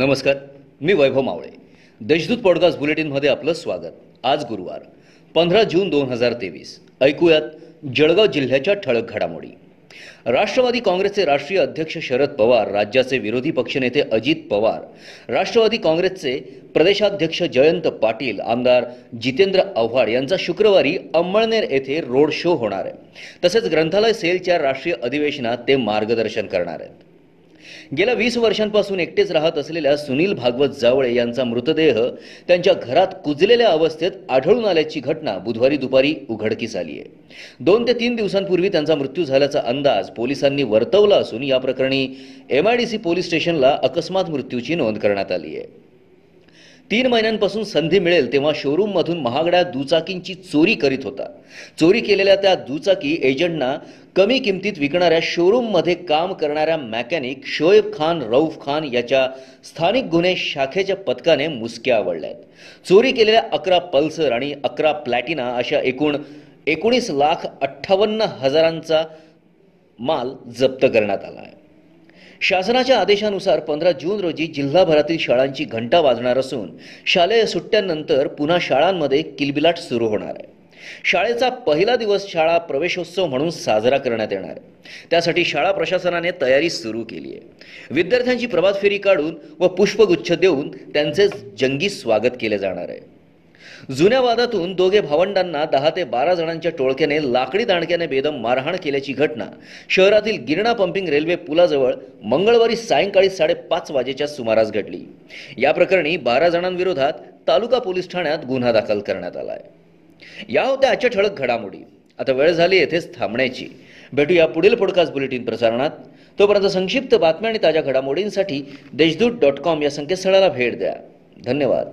नमस्कार मी वैभव मावळे. देशदूत पॉडकास्ट बुलेटिनमध्ये आपलं स्वागत. आज गुरुवार पंधरा जून दोन हजार तेवीस. ऐकूयात जळगाव जिल्ह्याच्या ठळक घडामोडी. राष्ट्रवादी काँग्रेसचे राष्ट्रीय अध्यक्ष शरद पवार राज्याचे विरोधी पक्षनेते अजित पवार राष्ट्रवादी काँग्रेसचे प्रदेशाध्यक्ष जयंत पाटील आमदार जितेंद्र आव्हाड यांचा शुक्रवारी अंमळनेर येथे रोड शो होणार आहे. तसेच ग्रंथालय सेलच्या राष्ट्रीय अधिवेशनात ते मार्गदर्शन करणार आहेत. गेल्या वीस वर्षांपासून एकटेच राहत असलेल्या सुनील भागवत जावळे यांचा मृतदेह त्यांच्या घरात कुजलेल्या अवस्थेत आढळून आल्याची घटना बुधवारी दुपारी उघडकीस आली आहे. दोन ते तीन दिवसांपूर्वी त्यांचा मृत्यू झाल्याचा अंदाज पोलिसांनी वर्तवला असून या प्रकरणी एमआयडीसी पोलीस स्टेशनला अकस्मात मृत्यूची नोंद करण्यात आली आहे. तीन महिन्यांपासून संधी मिळेल तेव्हा शोरूममधून महागड्या दुचाकींची चोरी करीत होता. चोरी केलेल्या त्या दुचाकी एजंटना कमी किमतीत विकणाऱ्या शोरूममध्ये काम करणाऱ्या मॅकॅनिक शोएब खान रऊफ खान याच्या स्थानिक गुन्हे शाखेच्या पथकाने मुसक्या आवडल्या आहेत चोरी केलेल्या अकरा पल्सर आणि अकरा प्लॅटिना अशा एकूण एकोणीस लाख अठ्ठावन्न हजारांचा माल जप्त करण्यात आला आहे. शासनाच्या आदेशानुसार पंधरा जून रोजी जिल्हाभरातील शाळांची घंटा वाजणार असून शालेय सुट्ट्यांनंतर पुन्हा शाळांमध्ये किलबिलाट सुरू होणार आहे. शाळेचा पहिला दिवस शाळा प्रवेशोत्सव म्हणून साजरा करण्यात येणार आहे. त्यासाठी शाळा प्रशासनाने तयारी सुरू केली आहे. विद्यार्थ्यांची प्रभात फेरी काढून व पुष्पगुच्छ देऊन त्यांचे जंगी स्वागत केले जाणार आहे. जुन्या वादातून दोघे भावंडांना दहा ते बारा जणांच्या टोळक्याने लाकडी दांडक्याने बेदम मारहाण केल्याची घटना. शहरातील गिरणा पंपिंग रेल्वे पुलाजवळ मंगळवारी सायंकाळी साडेपाच वाजेच्या सुमारास घडली. या प्रकरणी बारा जणांविरोधात तालुका पोलीस ठाण्यात गुन्हा दाखल करण्यात आला आहे या होत्या आजच्या ठळक घडामोडी. आता वेळ झाली येथेच थांबण्याची. भेटूया पुढील पॉडकास्ट बुलेटिन प्रसारणात. तोपर्यंत संक्षिप्त बातम्या आणि ताज्या घडामोडींसाठी देशदूत डॉट कॉम या संकेतस्थळाला भेट द्या. धन्यवाद.